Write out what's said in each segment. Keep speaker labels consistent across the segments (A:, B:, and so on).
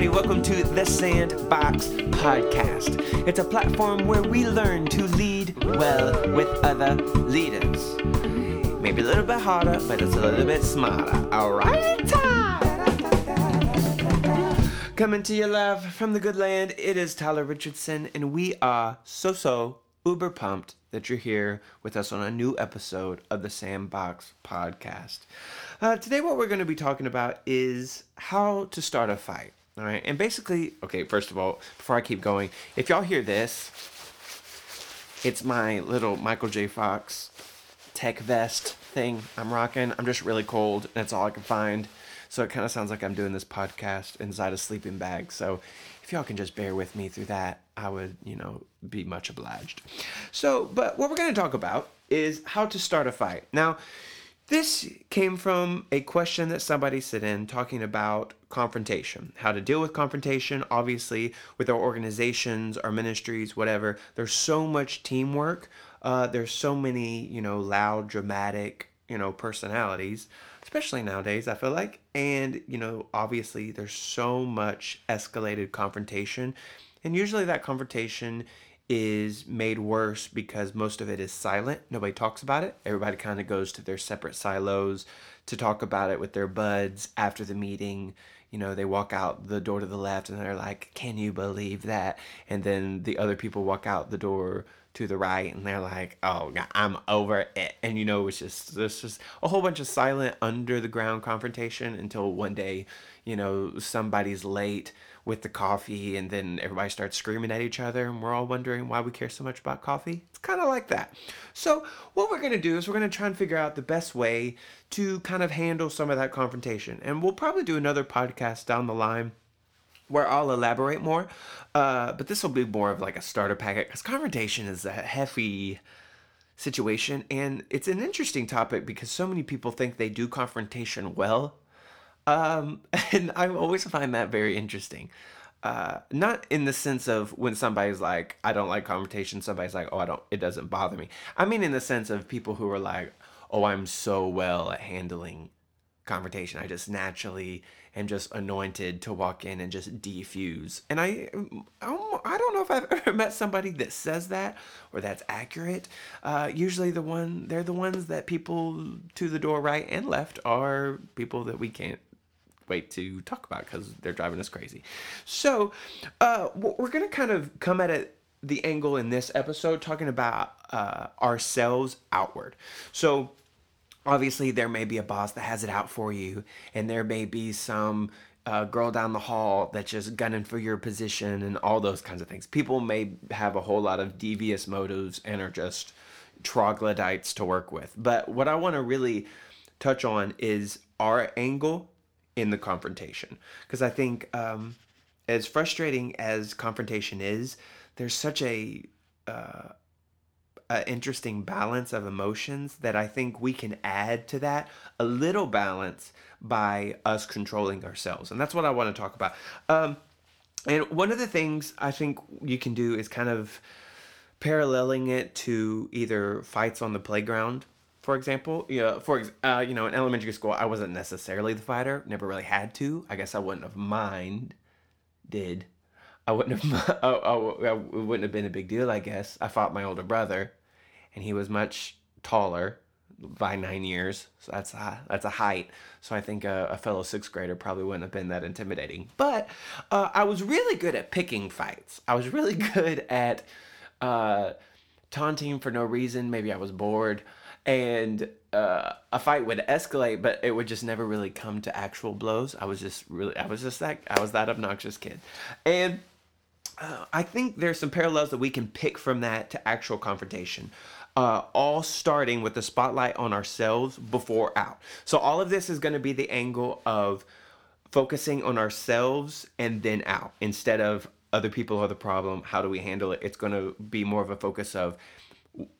A: everybody. Welcome to the Sandbox Podcast. It's a platform where we learn to lead well with other leaders. Maybe a little bit harder, but it's a little bit smarter. All right, Coming to you live from the good land, it is Tyler Richardson, and we are so so uber pumped that you're here with us on a new episode of the Sandbox Podcast. Uh, today, what we're going to be talking about is how to start a fight. All right, and basically, okay, first of all, before I keep going, if y'all hear this, it's my little Michael J. Fox tech vest thing I'm rocking. I'm just really cold, and that's all I can find. So it kind of sounds like I'm doing this podcast inside a sleeping bag. So if y'all can just bear with me through that, I would, you know, be much obliged. So, but what we're going to talk about is how to start a fight. Now, this came from a question that somebody sent in talking about confrontation, how to deal with confrontation. Obviously, with our organizations, our ministries, whatever, there's so much teamwork. Uh, there's so many, you know, loud, dramatic, you know, personalities, especially nowadays, I feel like. And, you know, obviously, there's so much escalated confrontation. And usually that confrontation is made worse because most of it is silent. Nobody talks about it. Everybody kind of goes to their separate silos to talk about it with their buds after the meeting. You know, they walk out the door to the left and they're like, Can you believe that? And then the other people walk out the door to the right and they're like, Oh, God, I'm over it. And you know, it's just, there's just a whole bunch of silent under the ground confrontation until one day, you know, somebody's late with the coffee and then everybody starts screaming at each other and we're all wondering why we care so much about coffee. It's kind of like that. So, what we're going to do is we're going to try and figure out the best way to kind of handle some of that confrontation. And we'll probably do another podcast down the line where I'll elaborate more. Uh, but this will be more of like a starter packet because confrontation is a heavy situation and it's an interesting topic because so many people think they do confrontation well um, and I always find that very interesting. Uh, not in the sense of when somebody's like, I don't like confrontation, somebody's like, oh, I don't, it doesn't bother me. I mean, in the sense of people who are like, oh, I'm so well at handling confrontation. I just naturally am just anointed to walk in and just defuse. And I, I don't know if I've ever met somebody that says that or that's accurate. Uh, usually, the one they're the ones that people to the door right and left are people that we can't wait to talk about because they're driving us crazy. So, uh, we're to kind of come at it the angle in this episode talking about uh, ourselves outward. So, obviously, there may be a boss that has it out for you, and there may be some uh, girl down the hall that's just gunning for your position and all those kinds of things. People may have a whole lot of devious motives and are just troglodytes to work with. But what I want to really touch on is our angle in the confrontation because I think um, as frustrating as confrontation is, there's such a, uh, a interesting balance of emotions that I think we can add to that a little balance by us controlling ourselves, and that's what I want to talk about. Um, and one of the things I think you can do is kind of paralleling it to either fights on the playground for example, you know, for uh, you know, in elementary school, I wasn't necessarily the fighter. Never really had to. I guess I wouldn't have mind. Did I wouldn't have? I, I, it wouldn't have been a big deal. I guess I fought my older brother, and he was much taller by nine years. So that's a, that's a height. So I think a, a fellow sixth grader probably wouldn't have been that intimidating. But uh, I was really good at picking fights. I was really good at uh, taunting for no reason. Maybe I was bored and uh, a fight would escalate, but it would just never really come to actual blows. I was just really, I was just that, I was that obnoxious kid, and uh, I think there's some parallels that we can pick from that to actual confrontation. Uh, all starting with the spotlight on ourselves before out. So all of this is going to be the angle of focusing on ourselves and then out instead of other people are the problem. How do we handle it? It's going to be more of a focus of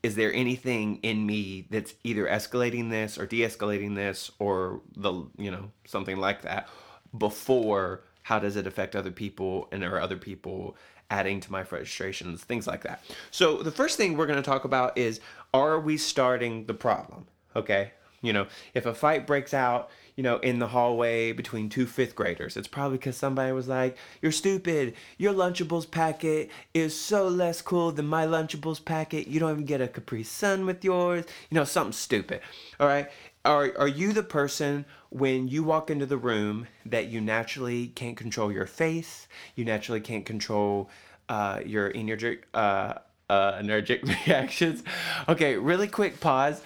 A: is there anything in me that's either escalating this or de-escalating this or the you know something like that before how does it affect other people and are other people adding to my frustrations things like that so the first thing we're going to talk about is are we starting the problem okay You know, if a fight breaks out, you know, in the hallway between two fifth graders, it's probably because somebody was like, You're stupid. Your Lunchables packet is so less cool than my Lunchables packet. You don't even get a Capri Sun with yours. You know, something stupid. All right. Are, are you the person when you walk into the room that you naturally can't control your face? You naturally can't control uh, your energetic, uh, uh, energetic reactions? Okay, really quick pause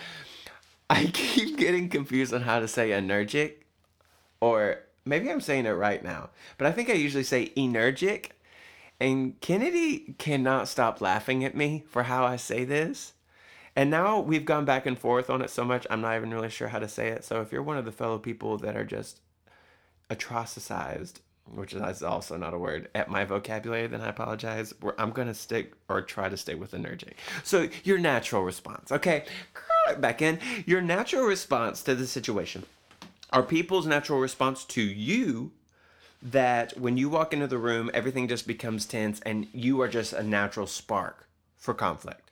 A: I keep getting confused on how to say energetic, or maybe I'm saying it right now, but I think I usually say energetic. And Kennedy cannot stop laughing at me for how I say this. And now we've gone back and forth on it so much, I'm not even really sure how to say it. So if you're one of the fellow people that are just atrocized, which is also not a word, at my vocabulary, then I apologize. I'm going to stick or try to stay with energy. So your natural response, okay? back in. Your natural response to the situation are people's natural response to you that when you walk into the room, everything just becomes tense and you are just a natural spark for conflict.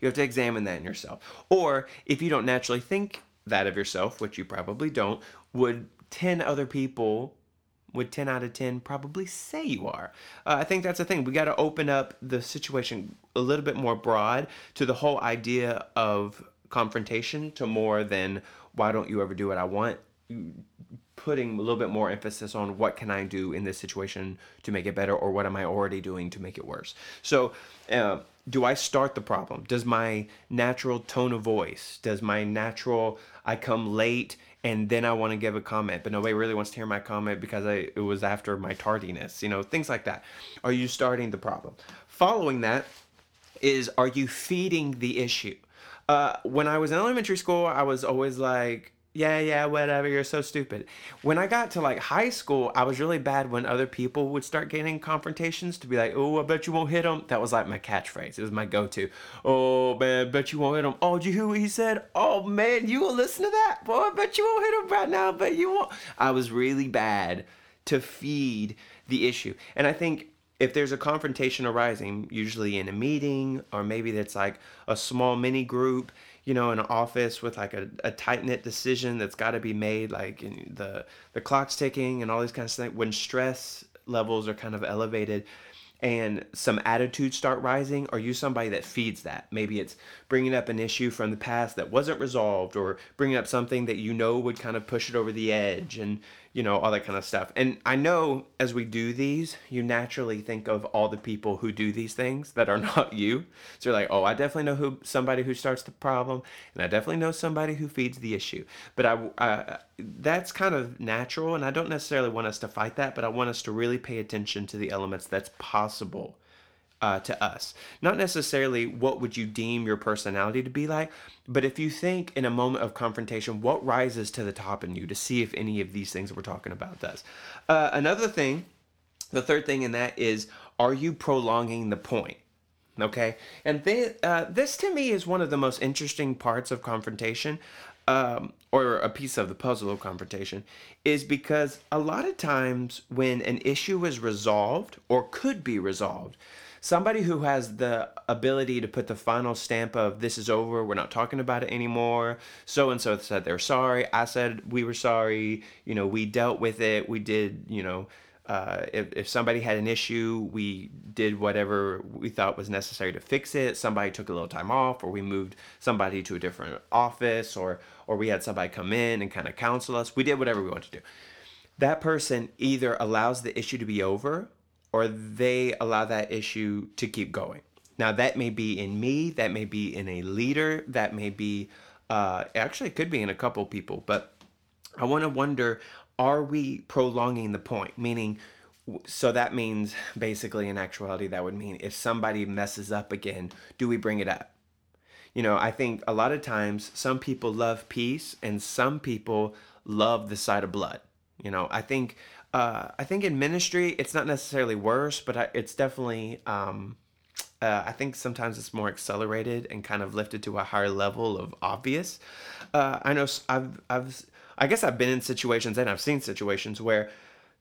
A: You have to examine that in yourself. Or if you don't naturally think that of yourself, which you probably don't, would 10 other people would 10 out of 10 probably say you are. Uh, I think that's the thing. We got to open up the situation a little bit more broad to the whole idea of confrontation to more than why don't you ever do what I want putting a little bit more emphasis on what can I do in this situation to make it better or what am I already doing to make it worse. So, uh, do I start the problem? Does my natural tone of voice, does my natural I come late and then I want to give a comment, but nobody really wants to hear my comment because I, it was after my tardiness, you know, things like that. Are you starting the problem? Following that is are you feeding the issue? Uh, when I was in elementary school, I was always like, yeah, yeah, whatever, you're so stupid. When I got to like high school, I was really bad when other people would start getting confrontations to be like, oh, I bet you won't hit him. That was like my catchphrase. It was my go to. Oh, man, bet you won't hit him. Oh, did you hear what he said? Oh, man, you will listen to that? Boy, I bet you won't hit him right now, but you won't. I was really bad to feed the issue. And I think if there's a confrontation arising, usually in a meeting or maybe that's like a small mini group, you know, in an office with like a, a tight knit decision that's got to be made, like the the clock's ticking and all these kinds of things. When stress levels are kind of elevated, and some attitudes start rising, are you somebody that feeds that? Maybe it's bringing up an issue from the past that wasn't resolved, or bringing up something that you know would kind of push it over the edge, and you know, all that kind of stuff. And I know as we do these, you naturally think of all the people who do these things that are not you. So you're like, oh, I definitely know who somebody who starts the problem, and I definitely know somebody who feeds the issue. But I, I that's kind of natural, and I don't necessarily want us to fight that, but I want us to really pay attention to the elements that's possible uh, to us. Not necessarily what would you deem your personality to be like, but if you think in a moment of confrontation, what rises to the top in you to see if any of these things we're talking about does. Uh, another thing, the third thing in that is, are you prolonging the point? Okay, and th- uh, this to me is one of the most interesting parts of confrontation. Um, or a piece of the puzzle of confrontation is because a lot of times when an issue is resolved or could be resolved, somebody who has the ability to put the final stamp of this is over, we're not talking about it anymore. So and so said they're sorry. I said we were sorry. You know, we dealt with it. We did, you know, uh, if, if somebody had an issue, we did whatever we thought was necessary to fix it. Somebody took a little time off, or we moved somebody to a different office, or or we had somebody come in and kind of counsel us. We did whatever we wanted to do. That person either allows the issue to be over or they allow that issue to keep going. Now, that may be in me, that may be in a leader, that may be, uh, actually, it could be in a couple people, but I want to wonder are we prolonging the point? Meaning, so that means basically in actuality, that would mean if somebody messes up again, do we bring it up? You know, I think a lot of times some people love peace and some people love the sight of blood. You know, I think uh, I think in ministry it's not necessarily worse, but I, it's definitely. Um, uh, I think sometimes it's more accelerated and kind of lifted to a higher level of obvious. Uh, I know I've I've I guess I've been in situations and I've seen situations where,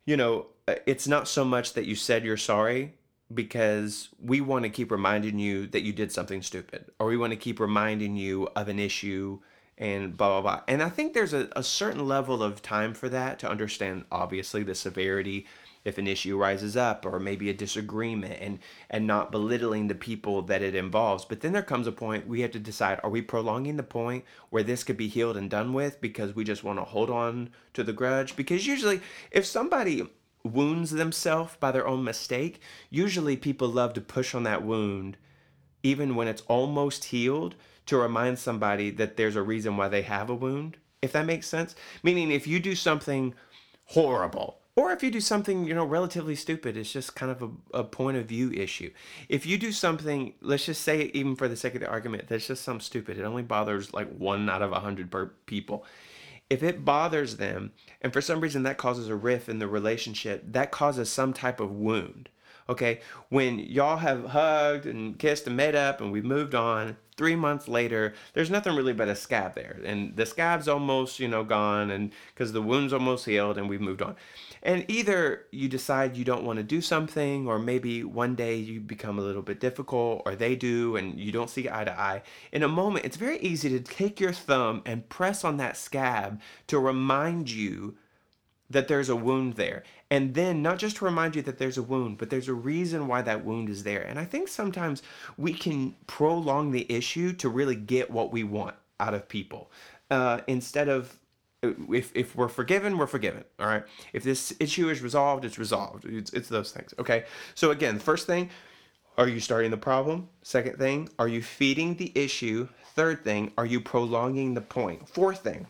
A: you know, uh, it's not so much that you said you're sorry because we want to keep reminding you that you did something stupid or we want to keep reminding you of an issue and blah blah blah. And I think there's a, a certain level of time for that to understand obviously the severity if an issue rises up or maybe a disagreement and and not belittling the people that it involves but then there comes a point we have to decide are we prolonging the point where this could be healed and done with because we just want to hold on to the grudge because usually if somebody wounds themselves by their own mistake usually people love to push on that wound even when it's almost healed to remind somebody that there's a reason why they have a wound, if that makes sense. Meaning, if you do something horrible, or if you do something, you know, relatively stupid, it's just kind of a, a point of view issue. If you do something, let's just say, even for the sake of the argument, that's just some stupid, it only bothers like one out of a hundred people. If it bothers them, and for some reason that causes a rift in the relationship, that causes some type of wound. Okay, when y'all have hugged and kissed and made up and we've moved on, three months later, there's nothing really but a scab there. And the scab's almost, you know, gone and because the wound's almost healed and we've moved on. And either you decide you don't want to do something, or maybe one day you become a little bit difficult, or they do, and you don't see eye to eye. In a moment, it's very easy to take your thumb and press on that scab to remind you that there's a wound there. And then not just to remind you that there's a wound, but there's a reason why that wound is there. And I think sometimes we can prolong the issue to really get what we want out of people uh, instead of if, if we're forgiven, we're forgiven. All right. If this issue is resolved, it's resolved. It's, it's those things. Okay. So, again, first thing, are you starting the problem? Second thing, are you feeding the issue? Third thing, are you prolonging the point? Fourth thing,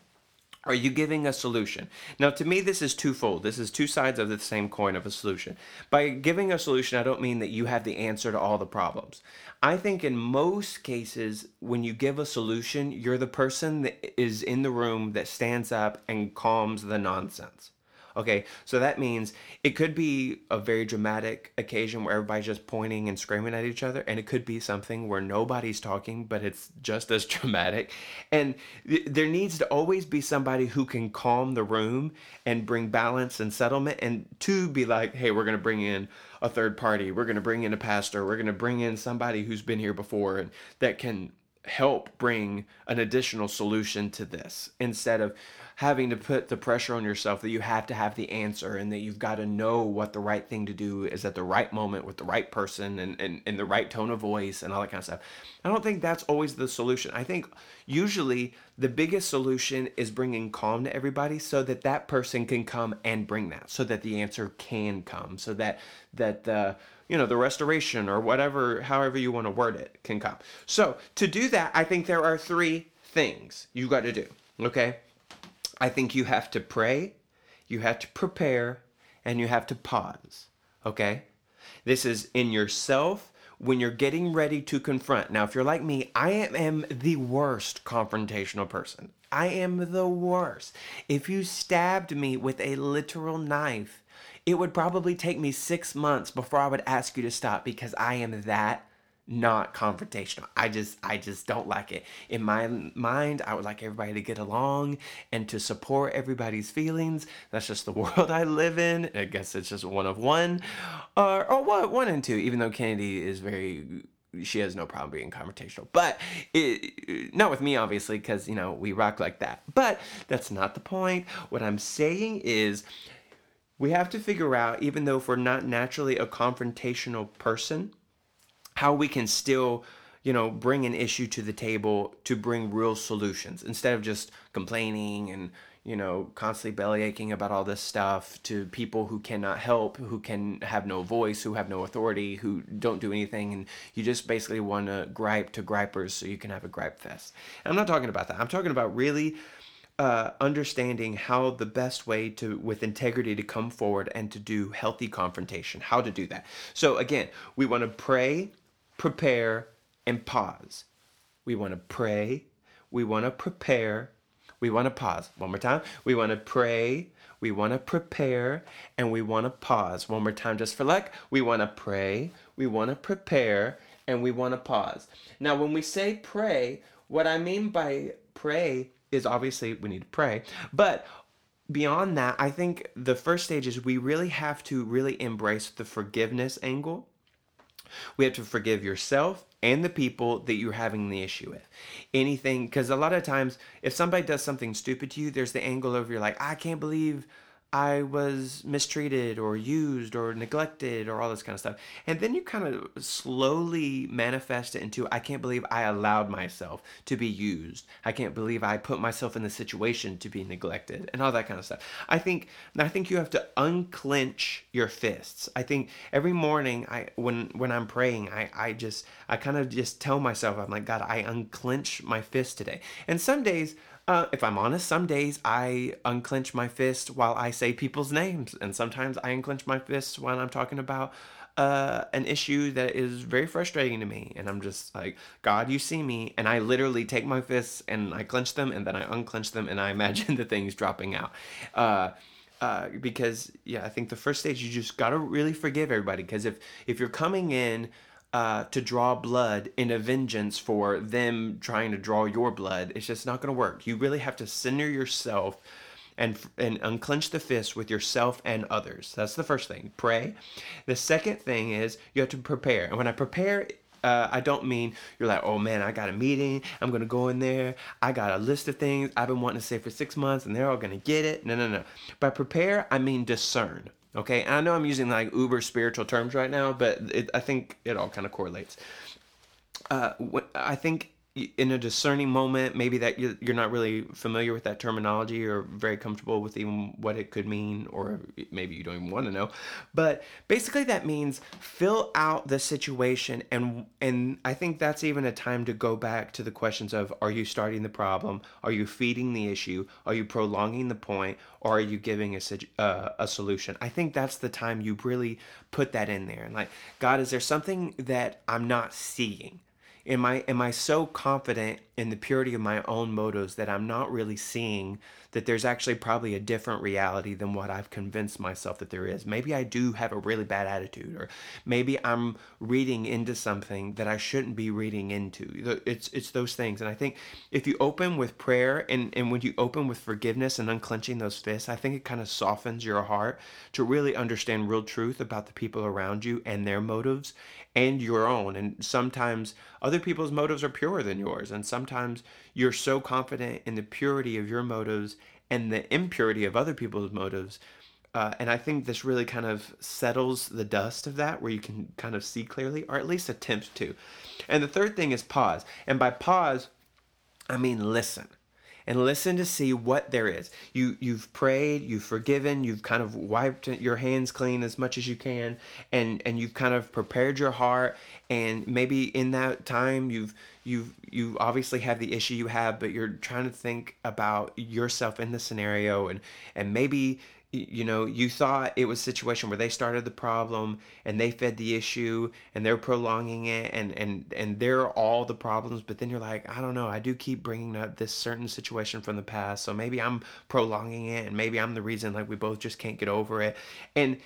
A: are you giving a solution? Now, to me, this is twofold. This is two sides of the same coin of a solution. By giving a solution, I don't mean that you have the answer to all the problems. I think in most cases, when you give a solution, you're the person that is in the room that stands up and calms the nonsense. Okay, so that means it could be a very dramatic occasion where everybody's just pointing and screaming at each other, and it could be something where nobody's talking, but it's just as dramatic. And th- there needs to always be somebody who can calm the room and bring balance and settlement, and to be like, hey, we're to bring in a third party, we're to bring in a pastor, we're to bring in somebody who's been here before and that can help bring an additional solution to this instead of having to put the pressure on yourself that you have to have the answer and that you've got to know what the right thing to do is at the right moment with the right person and, and, and the right tone of voice and all that kind of stuff. I don't think that's always the solution. I think usually the biggest solution is bringing calm to everybody so that that person can come and bring that so that the answer can come so that that the you know the restoration or whatever however you want to word it can come so to do that i think there are three things you got to do okay I think you have to pray, you have to prepare, and you have to pause. Okay? This is in yourself when you're getting ready to confront. Now, if you're like me, I am the worst confrontational person. I am the worst. If you stabbed me with a literal knife, it would probably take me six months before I would ask you to stop because I am that not confrontational. I just I just don't like it. In my mind, I would like everybody to get along and to support everybody's feelings. That's just the world I live in. I guess it's just one of one, or or one one and two. Even though Kennedy is very she has no problem being confrontational but it, not with me obviously because you know we rock like that but that's not the point what i'm saying is we have to figure out even though if we're not naturally a confrontational person how we can still you know bring an issue to the table to bring real solutions instead of just complaining and you know constantly belly aching about all this stuff to people who cannot help who can have no voice who have no authority who don't do anything. And you just basically want to gripe to gripers so you can have a gripe fest. And i'm not talking about that. I'm talking about really uh, understanding how the best way to with integrity to come forward and to do healthy confrontation how to do that. So again we want to pray prepare, and pause. We want to pray, we want to prepare, we want to pause. One more time. We want to pray, we want to prepare, and we want to pause. One more time, just for luck. We want to pray, we want to prepare, and we want to pause. Now, when we say pray, what I mean by pray is obviously we need to pray, but beyond that, I think the first stage is we really have to really embrace the forgiveness angle we have to forgive yourself and the people that you're having the issue with. Anything, because a lot of times, if somebody does something stupid to you, there's the angle of you're like, I can't believe I was mistreated or used or neglected or all this kind of stuff. And then you kind of slowly manifest it into I can't believe I allowed myself to be used. I can't believe I put myself in the situation to be neglected and all that kind of stuff. I think I think you have to unclench your fists. I think every morning I when when I'm praying, I I just I kind of just tell myself I'm like God, I unclench my fist today. And some days uh, if I'm honest, some days I unclench my fist while I say people's names, and sometimes I unclench my fist when I'm talking about uh, an issue that is very frustrating to me. And I'm just like, God, you see me. And I literally take my fists and I clench them, and then I unclench them, and I imagine the things dropping out. Uh, uh, because yeah, I think the first stage you just gotta really forgive everybody. Because if if you're coming in uh, to draw blood in a vengeance for them trying to draw your blood. It's just not going to work. You really have to center yourself and and unclench the fist with yourself and others. That's the first thing. Pray. The second thing is you have to prepare. And when I prepare, uh, I don't mean you're like, oh man, I got a meeting. I'm gonna go in there. I got a list of things I've been wanting to say for six months, and they're all gonna get it. No, no, no. By prepare, I mean discern. Okay, and I know I'm using like uber spiritual terms right now, but it, I think it all kind of correlates. Uh, I think in a discerning moment, maybe that you're not really familiar with that terminology or very comfortable with even what it could mean, or maybe you don't even want to know. But basically, that means fill out the situation, and and I think that's even a time to go back to the questions of: Are you starting the problem? Are you feeding the issue? Are you prolonging the point? Or are you giving a uh, a solution? I think that's the time you really put that in there, and like, God, is there something that I'm not seeing? Am I am I so confident in the purity of my own motives that I'm not really seeing that there's actually probably a different reality than what I've convinced myself that there is. Maybe I do have a really bad attitude or maybe I'm reading into something that I shouldn't be reading into. It's it's those things. And I think if you open with prayer and and when you open with forgiveness and unclenching those fists, I think it kind of softens your heart to really understand real truth about the people around you and their motives and your own. And sometimes other people's motives are purer than yours. And sometimes you're so confident in the purity of your motives and the impurity of other people's motives. Uh, and I think this really kind of settles the dust of that, where you can kind of see clearly, or at least attempt to. And the third thing is pause. And by pause, I mean listen and listen to see what there is. You you've prayed, you've forgiven, you've kind of wiped your hands clean as much as you can, and and you've kind of prepared your heart. And maybe in that time, you've you've you obviously have the issue you have, but you're trying to think about yourself in the scenario, and and maybe you know you thought it was a situation where they started the problem and they fed the issue and they're prolonging it and and and they're all the problems but then you're like i don't know. I do keep bringing up this certain situation from the past so maybe i'm prolonging it and maybe i'm the reason like we both just can't get over it. And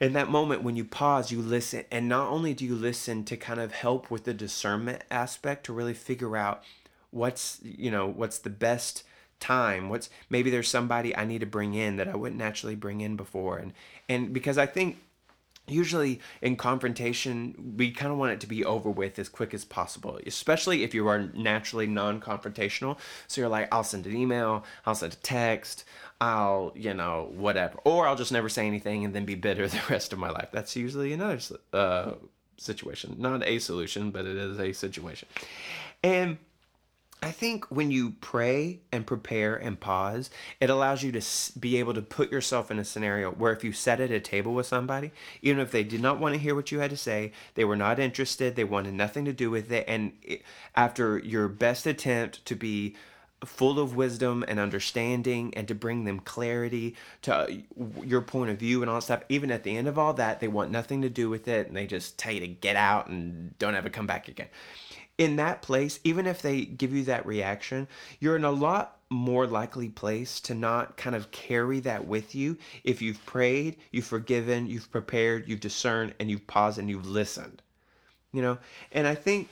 A: in that moment when you pause you listen and not only do you listen to kind of help with the discernment aspect to really figure out what's you know what's the best time? What's maybe there's somebody i need to bring in that i wouldn't naturally bring in before. And and because i think usually in confrontation we kind of want it to be over with as quick as possible especially if you are naturally non-confrontational. So you're like i'll send an email i'll send a text i'll you know whatever or i'll just never say anything and then be bitter the rest of my life. That's usually another uh, situation. Not a solution but it is a situation. And I think when you pray and prepare and pause, it allows you to be able to put yourself in a scenario where if you sat at a table with somebody, even if they did not want to hear what you had to say, they were not interested, they wanted nothing to do with it, and after your best attempt to be full of wisdom and understanding and to bring them clarity to uh, your point of view and all that stuff. Even at the end of all that, they want nothing to do with it and they just tell you to get out and don't ever come back again in that place, even if they give you that reaction, you're in a lot more likely place to not kind of carry that with you if you've prayed, you've forgiven, you've prepared, you've discerned, and you've paused and you've listened. You know, and I think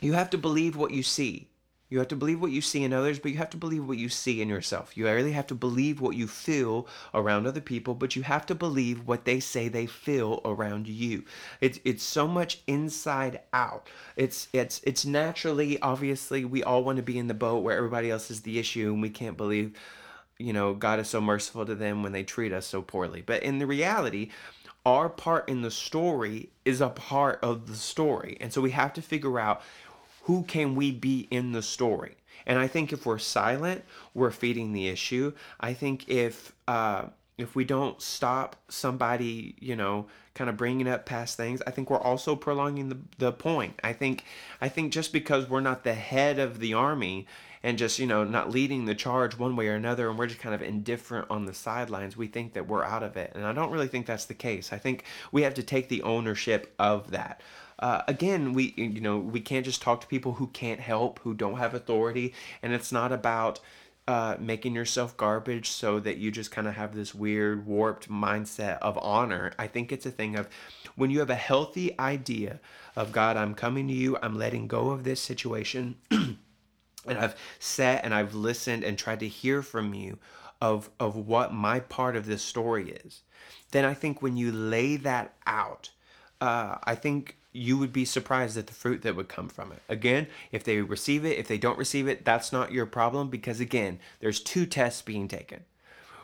A: you have to believe what you see. You have to believe what you see in others, but you have to believe what you see in yourself. You really have to believe what you feel around other people, but you have to believe what they say they feel around you. It's it's so much inside out. It's it's it's naturally obviously we all want to be in the boat where everybody else is the issue and we can't believe you know God is so merciful to them when they treat us so poorly. But in the reality, our part in the story is a part of the story. And so we have to figure out who can we be in the story? And I think if we're silent, we're feeding the issue. I think if uh, if we don't stop somebody, you know, kind of bringing up past things, I think we're also prolonging the, the point. I think I think just because we're not the head of the army and just you know not leading the charge one way or another and we're just kind of indifferent on the sidelines we think that we're out of it and i don't really think that's the case i think we have to take the ownership of that uh, again, we you know we can't just talk to people who can't help, who don't have authority, and it's not about uh, making yourself garbage so that you just kind of have this weird warped mindset of honor. I think it's a thing of when you have a healthy idea of God, I'm coming to you, I'm letting go of this situation. and I've sat and I've listened and tried to hear from you of of what my part of this story is. Then I think when you lay that out, uh, I think you would be surprised at the fruit that would come from it. Again, if they receive it, if they don't receive it, that's not your problem because, again, there's two tests being taken.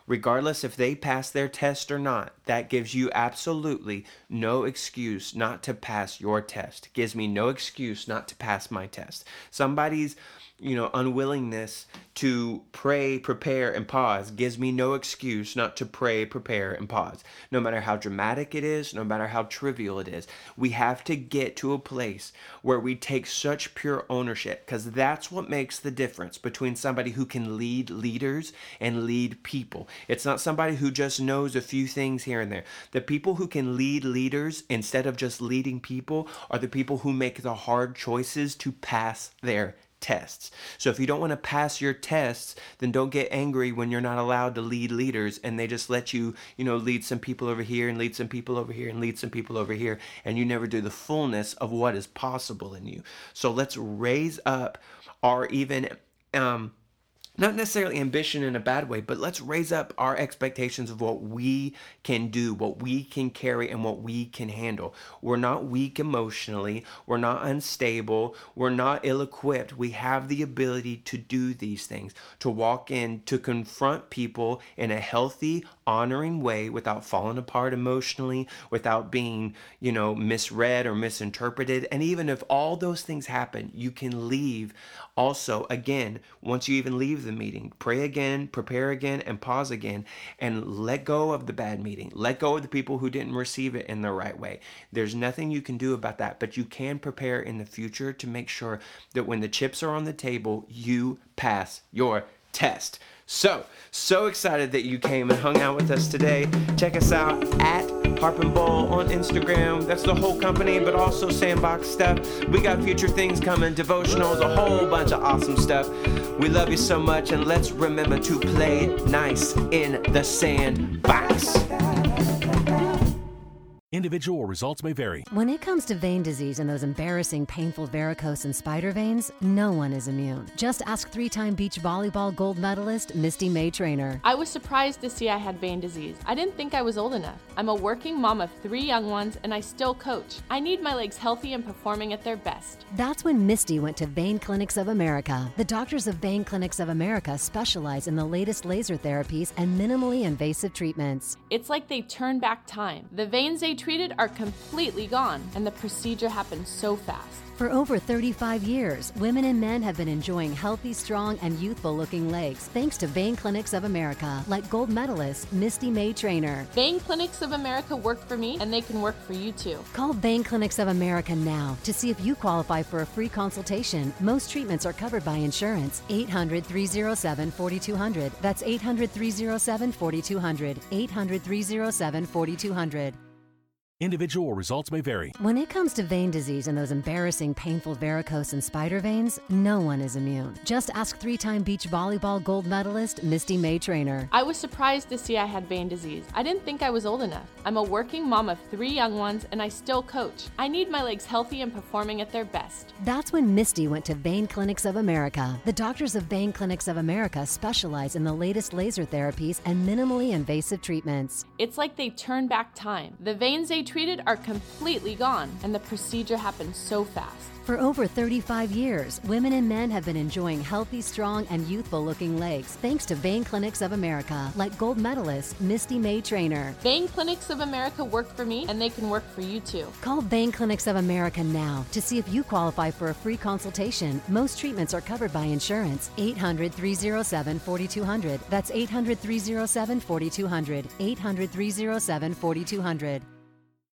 A: Regardless if they pass their test or not, that gives you absolutely no excuse not to pass your test. It gives me no excuse not to pass my test. Somebody's you know, unwillingness to pray, prepare, and pause gives me no excuse not to pray, prepare, and pause. No matter how dramatic it is, no matter how trivial it is, we have to get to a place where we take such pure ownership because that's what makes the difference between somebody who can lead leaders and lead people. It's not somebody who just knows a few things here and there. The people who can lead leaders instead of just leading people are the people who make the hard choices to pass their tests. So if you don't want to pass your tests, then don't get angry when you're not allowed to lead leaders and they just let you, you know, lead some people over here and lead some people over here and lead some people over here and you never do the fullness of what is possible in you. So let's raise up our even um not necessarily ambition in a bad way, but let's raise up our expectations of what we can do, what we can carry, and what we can handle. We're not weak emotionally, we're not unstable, we're not ill equipped. We have the ability to do these things, to walk in, to confront people in a healthy, honoring way without falling apart emotionally, without being, you know, misread or misinterpreted. And even if all those things happen, you can leave also, again, once you even leave the meeting, pray again, prepare again, and pause again, and let go of the bad meeting. Let go of the people who didn't receive it in the right way. There's nothing you can do about that, but you can prepare in the future to make sure that when the chips are on the table, you pass your test. So, so excited that you came and hung out with us today. Check us out at Harp Bowl on Instagram. That's the whole company, but also Sandbox stuff. We got future things coming, devotionals, a whole bunch of awesome stuff. We love you so much, and let's remember to play nice in the sandbox.
B: Individual results may vary.
C: When it comes to vein disease and those embarrassing, painful varicose and spider veins, no one is immune. Just ask three time beach volleyball gold medalist Misty May Treanor.
D: I was surprised to see I had vein disease. I didn't think I was old enough. I'm a working mom of three young ones and I still coach. I need my legs healthy and performing at their best.
C: That's when Misty went to Vein Clinics of America. The doctors of Vein Clinics of America specialize in the latest laser therapies and minimally invasive treatments.
D: It's like they turn back time. The veins they treated are completely gone, and the procedure happened so fast.
C: For over 35 years, women and men have been enjoying healthy, strong, and youthful looking legs thanks to Vein Clinics of America, like gold medalist Misty May Treanor.
D: Vein Clinics of America worked for me, and they can work for you too.
C: Call Vein Clinics of America now to see if you qualify for a free consultation. Most treatments are covered by insurance. 800 307 4200. That's 800 307 4200. 800 307 4200.
B: Individual results may vary.
C: When it comes to vein disease and those embarrassing, painful varicose and spider veins, no one is immune. Just ask three time beach volleyball gold medalist Misty May Treanor.
D: I was surprised to see I had vein disease. I didn't think I was old enough. I'm a working mom of three young ones and I still coach. I need my legs healthy and performing at their best.
C: That's when Misty went to Vein Clinics of America. The doctors of Vein Clinics of America specialize in the latest laser therapies and minimally invasive treatments.
D: It's like they turn back time. The veins they treated are completely gone, and the procedure happens so fast.
C: For over 35 years, women and men have been enjoying healthy, strong, and youthful looking legs thanks to Vein Clinics of America, like gold medalist Misty May Treanor.
D: Vein Clinics of America worked for me, and they can work for you too.
C: Call Vein Clinics of America now to see if you qualify for a free consultation. Most treatments are covered by insurance. 800 307 4200. That's 800 307 4200. 800 307 4200.